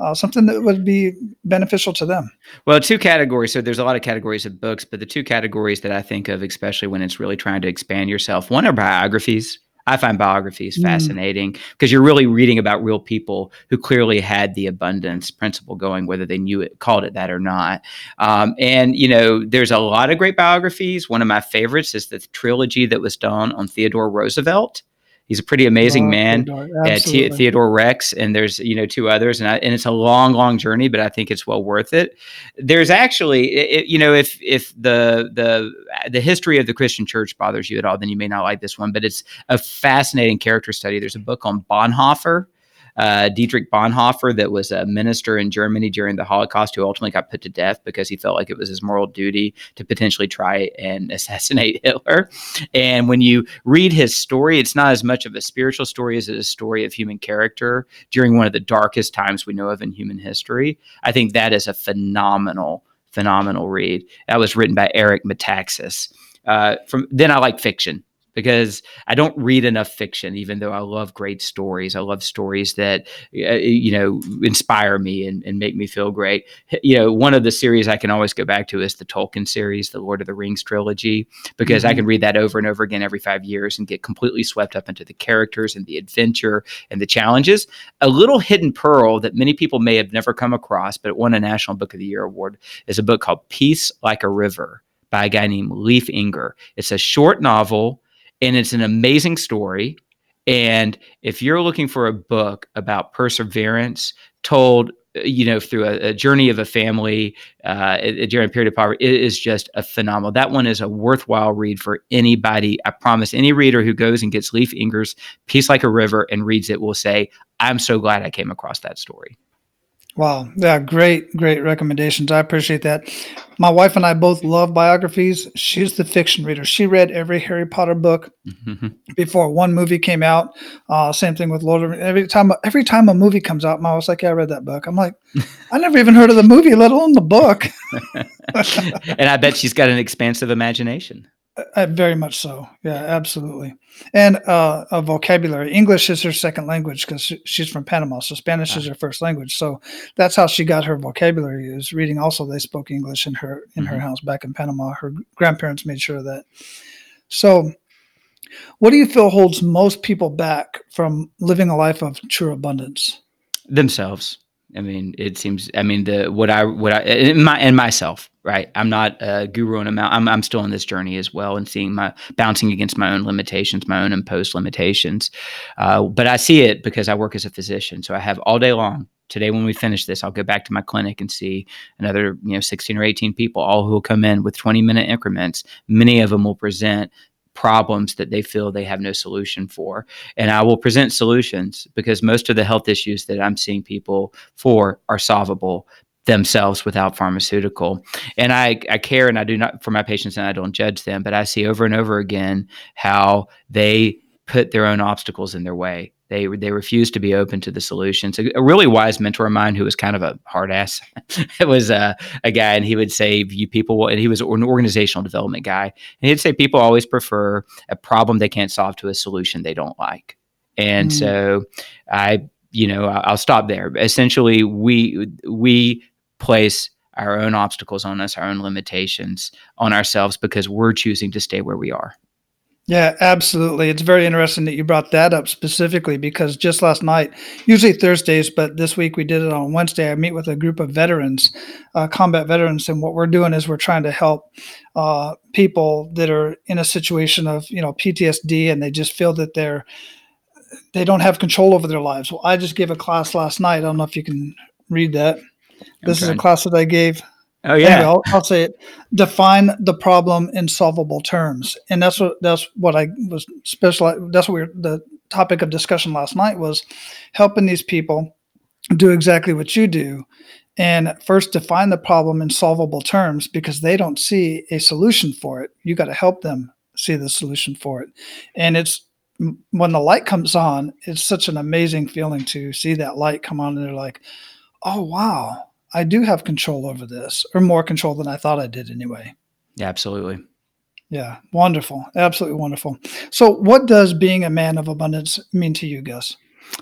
uh, something that would be beneficial to them. Well, two categories. So there's a lot of categories of books, but the two categories that I think of, especially when it's really trying to expand yourself, one are biographies I find biographies mm. fascinating because you're really reading about real people who clearly had the abundance principle going, whether they knew it, called it that or not. Um, and, you know, there's a lot of great biographies. One of my favorites is the trilogy that was done on Theodore Roosevelt he's a pretty amazing man. Yeah, uh, Theodore Rex, and there's you know two others, and I, and it's a long, long journey, but I think it's well worth it. There's actually, it, you know, if if the the the history of the Christian Church bothers you at all, then you may not like this one, but it's a fascinating character study. There's a book on Bonhoeffer uh, Dietrich Bonhoeffer, that was a minister in Germany during the Holocaust, who ultimately got put to death because he felt like it was his moral duty to potentially try and assassinate Hitler. And when you read his story, it's not as much of a spiritual story as it is a story of human character during one of the darkest times we know of in human history. I think that is a phenomenal, phenomenal read. That was written by Eric Metaxas. Uh, from then I like fiction because I don't read enough fiction, even though I love great stories. I love stories that, uh, you know, inspire me and, and make me feel great. You know, one of the series I can always go back to is the Tolkien series, the Lord of the Rings trilogy, because mm-hmm. I can read that over and over again every five years and get completely swept up into the characters and the adventure and the challenges. A little hidden pearl that many people may have never come across, but it won a National Book of the Year award is a book called Peace Like a River by a guy named Leif Enger. It's a short novel and it's an amazing story. And if you're looking for a book about perseverance told, uh, you know, through a, a journey of a family uh, during a period of poverty, it is just a phenomenal. That one is a worthwhile read for anybody. I promise any reader who goes and gets Leif Enger's Peace Like a River and reads it will say, I'm so glad I came across that story. Wow. Yeah, great, great recommendations. I appreciate that. My wife and I both love biographies. She's the fiction reader. She read every Harry Potter book mm-hmm. before one movie came out. Uh, same thing with Lord of every time every time a movie comes out, my wife's like, Yeah, I read that book. I'm like, I never even heard of the movie, let alone the book. and I bet she's got an expansive imagination. Uh, very much so. Yeah, absolutely. And uh, a vocabulary. English is her second language because she's from Panama, so Spanish is her first language. So that's how she got her vocabulary. Is reading. Also, they spoke English in her in mm-hmm. her house back in Panama. Her grandparents made sure of that. So, what do you feel holds most people back from living a life of true abundance? Themselves. I mean, it seems. I mean, the what I what I and my and myself, right? I'm not a guru on a mount. I'm I'm still on this journey as well, and seeing my bouncing against my own limitations, my own imposed limitations. Uh, but I see it because I work as a physician, so I have all day long. Today, when we finish this, I'll go back to my clinic and see another, you know, 16 or 18 people, all who will come in with 20 minute increments. Many of them will present problems that they feel they have no solution for. And I will present solutions because most of the health issues that I'm seeing people for are solvable themselves without pharmaceutical. And I, I care and I do not for my patients and I don't judge them, but I see over and over again how they put their own obstacles in their way. They they refuse to be open to the solutions. A, a really wise mentor of mine who was kind of a hard ass. it was a, a guy, and he would say, "You people," and he was an organizational development guy, and he'd say people always prefer a problem they can't solve to a solution they don't like. And mm. so, I, you know, I'll stop there. Essentially, we we place our own obstacles on us, our own limitations on ourselves because we're choosing to stay where we are. Yeah, absolutely. It's very interesting that you brought that up specifically because just last night, usually Thursdays, but this week we did it on Wednesday. I meet with a group of veterans, uh, combat veterans, and what we're doing is we're trying to help uh, people that are in a situation of you know PTSD and they just feel that they're they don't have control over their lives. Well, I just gave a class last night. I don't know if you can read that. This is a class that I gave Oh yeah, anyway, I'll, I'll, say it. Define the problem in solvable terms, and that's what that's what I was special. That's what we were, the topic of discussion last night was helping these people do exactly what you do, and first define the problem in solvable terms because they don't see a solution for it. You got to help them see the solution for it, and it's when the light comes on, it's such an amazing feeling to see that light come on, and they're like, "Oh wow." I do have control over this, or more control than I thought I did anyway. Yeah, absolutely. Yeah, wonderful. Absolutely wonderful. So, what does being a man of abundance mean to you, Gus?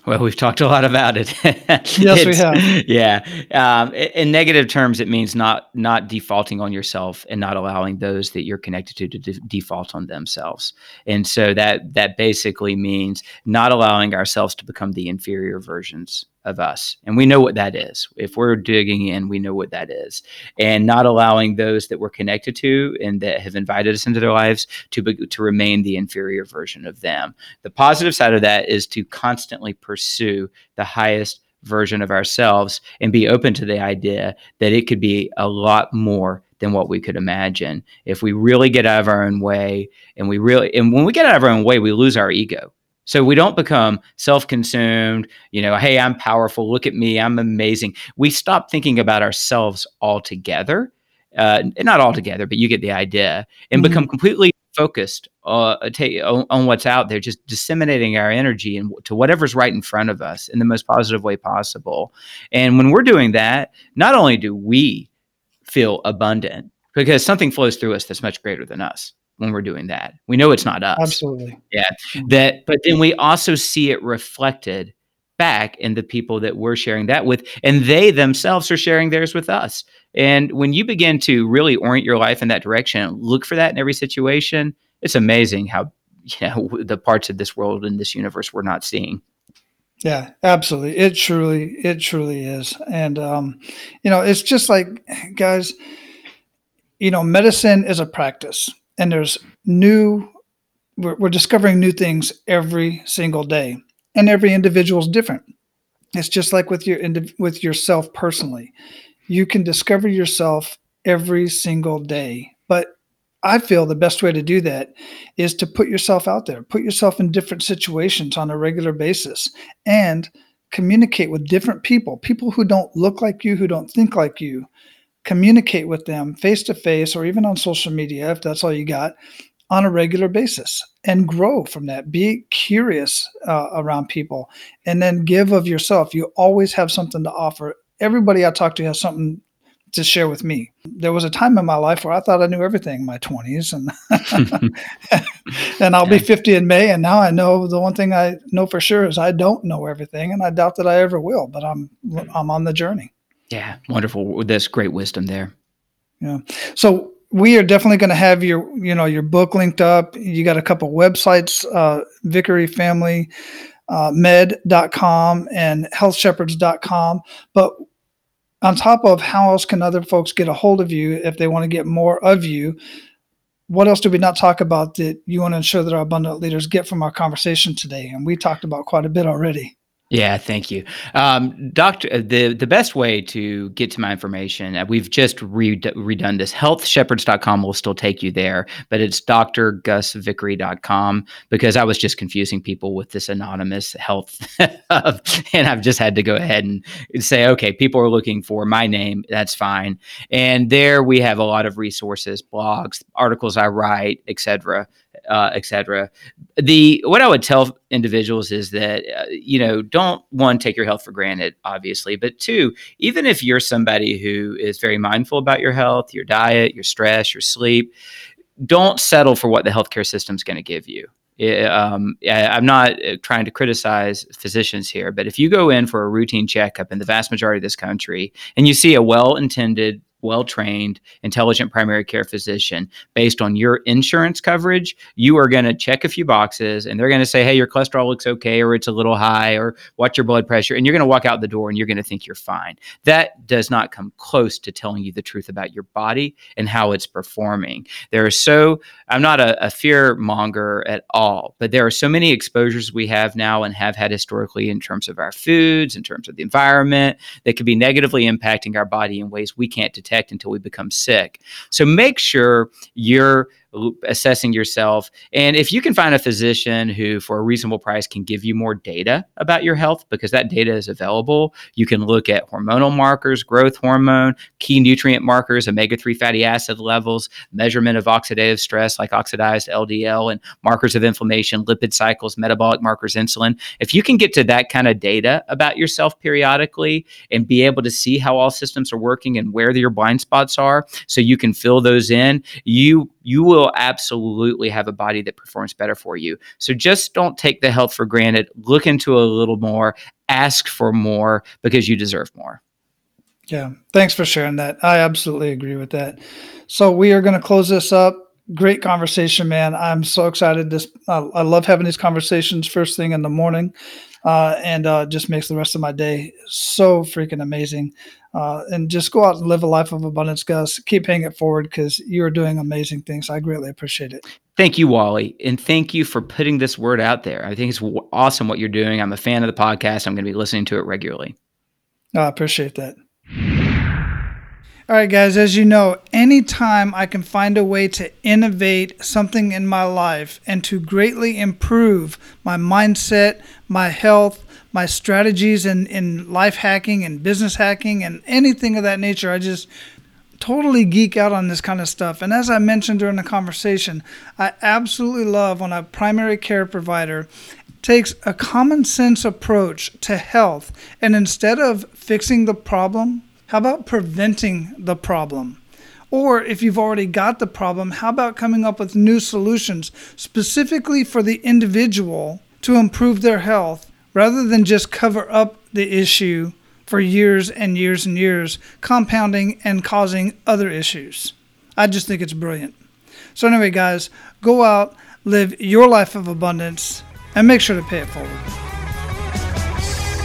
Well, we've talked a lot about it. yes, we have. Yeah. Um, in negative terms, it means not not defaulting on yourself and not allowing those that you're connected to to de- default on themselves. And so that that basically means not allowing ourselves to become the inferior versions of us. And we know what that is. If we're digging in, we know what that is. And not allowing those that we're connected to and that have invited us into their lives to, be, to remain the inferior version of them. The positive side of that is to constantly pursue the highest version of ourselves and be open to the idea that it could be a lot more than what we could imagine if we really get out of our own way and we really and when we get out of our own way we lose our ego so we don't become self-consumed, you know, hey, I'm powerful, look at me, I'm amazing. We stop thinking about ourselves altogether. Uh, not altogether, but you get the idea, and mm-hmm. become completely focused uh, on, on, what's out there, just disseminating our energy and to whatever's right in front of us in the most positive way possible. And when we're doing that, not only do we feel abundant because something flows through us that's much greater than us when we're doing that. We know it's not us. Absolutely. Yeah. Mm-hmm. That but then we also see it reflected back in the people that we're sharing that with and they themselves are sharing theirs with us. And when you begin to really orient your life in that direction, look for that in every situation, it's amazing how you know the parts of this world and this universe we're not seeing. Yeah, absolutely. It truly, it truly is. And um, you know, it's just like guys, you know, medicine is a practice and there's new we're, we're discovering new things every single day. And every individual is different. It's just like with your with yourself personally. You can discover yourself every single day. But i feel the best way to do that is to put yourself out there put yourself in different situations on a regular basis and communicate with different people people who don't look like you who don't think like you communicate with them face to face or even on social media, if that's all you got, on a regular basis and grow from that. Be curious uh, around people and then give of yourself. You always have something to offer. Everybody I talk to has something to share with me. There was a time in my life where I thought I knew everything in my 20s and and I'll be 50 in May and now I know the one thing I know for sure is I don't know everything and I doubt that I ever will, but I'm I'm on the journey. Yeah, wonderful. There's great wisdom there. Yeah. So we are definitely going to have your, you know, your book linked up. You got a couple websites, uh, Vickery Family uh, med.com and healthshepherds.com. But on top of how else can other folks get a hold of you if they want to get more of you? What else do we not talk about that you want to ensure that our abundant leaders get from our conversation today? And we talked about quite a bit already. Yeah, thank you, um, Doctor. Uh, the the best way to get to my information, uh, we've just re- redone this. Healthshepherds.com will still take you there, but it's drgusvickery.com because I was just confusing people with this anonymous health, and I've just had to go ahead and say, okay, people are looking for my name. That's fine, and there we have a lot of resources, blogs, articles I write, etc uh, etc. The what I would tell individuals is that uh, you know don't one take your health for granted, obviously, but two, even if you're somebody who is very mindful about your health, your diet, your stress, your sleep, don't settle for what the healthcare system is going to give you. Um, I'm not uh, trying to criticize physicians here, but if you go in for a routine checkup in the vast majority of this country and you see a well intended well trained, intelligent primary care physician based on your insurance coverage, you are going to check a few boxes and they're going to say, hey, your cholesterol looks okay, or it's a little high, or watch your blood pressure. And you're going to walk out the door and you're going to think you're fine. That does not come close to telling you the truth about your body and how it's performing. There are so, I'm not a, a fear monger at all, but there are so many exposures we have now and have had historically in terms of our foods, in terms of the environment, that could be negatively impacting our body in ways we can't detect detect until we become sick. So make sure you're assessing yourself. And if you can find a physician who, for a reasonable price, can give you more data about your health, because that data is available, you can look at hormonal markers, growth hormone, key nutrient markers, omega 3 fatty acid levels, measurement of oxidative stress like oxidized LDL, and markers of inflammation, lipid cycles, metabolic markers, insulin. If you can get to that kind of data about yourself periodically and be able to see how all systems are working and where your blind spots are, so you can fill those in, you you will absolutely have a body that performs better for you. So just don't take the health for granted. Look into a little more, ask for more because you deserve more. Yeah, thanks for sharing that. I absolutely agree with that. So we are going to close this up. Great conversation, man. I'm so excited. This uh, I love having these conversations first thing in the morning, uh, and uh, just makes the rest of my day so freaking amazing uh, and just go out and live a life of abundance, Gus. Keep paying it forward because you are doing amazing things. I greatly appreciate it. Thank you, Wally. And thank you for putting this word out there. I think it's awesome what you're doing. I'm a fan of the podcast. I'm going to be listening to it regularly. I appreciate that. All right, guys, as you know, anytime I can find a way to innovate something in my life and to greatly improve my mindset, my health, my strategies in, in life hacking and business hacking and anything of that nature. I just totally geek out on this kind of stuff. And as I mentioned during the conversation, I absolutely love when a primary care provider takes a common sense approach to health and instead of fixing the problem, how about preventing the problem? Or if you've already got the problem, how about coming up with new solutions specifically for the individual to improve their health rather than just cover up the issue for years and years and years, compounding and causing other issues. I just think it's brilliant. So, anyway, guys, go out, live your life of abundance, and make sure to pay it forward.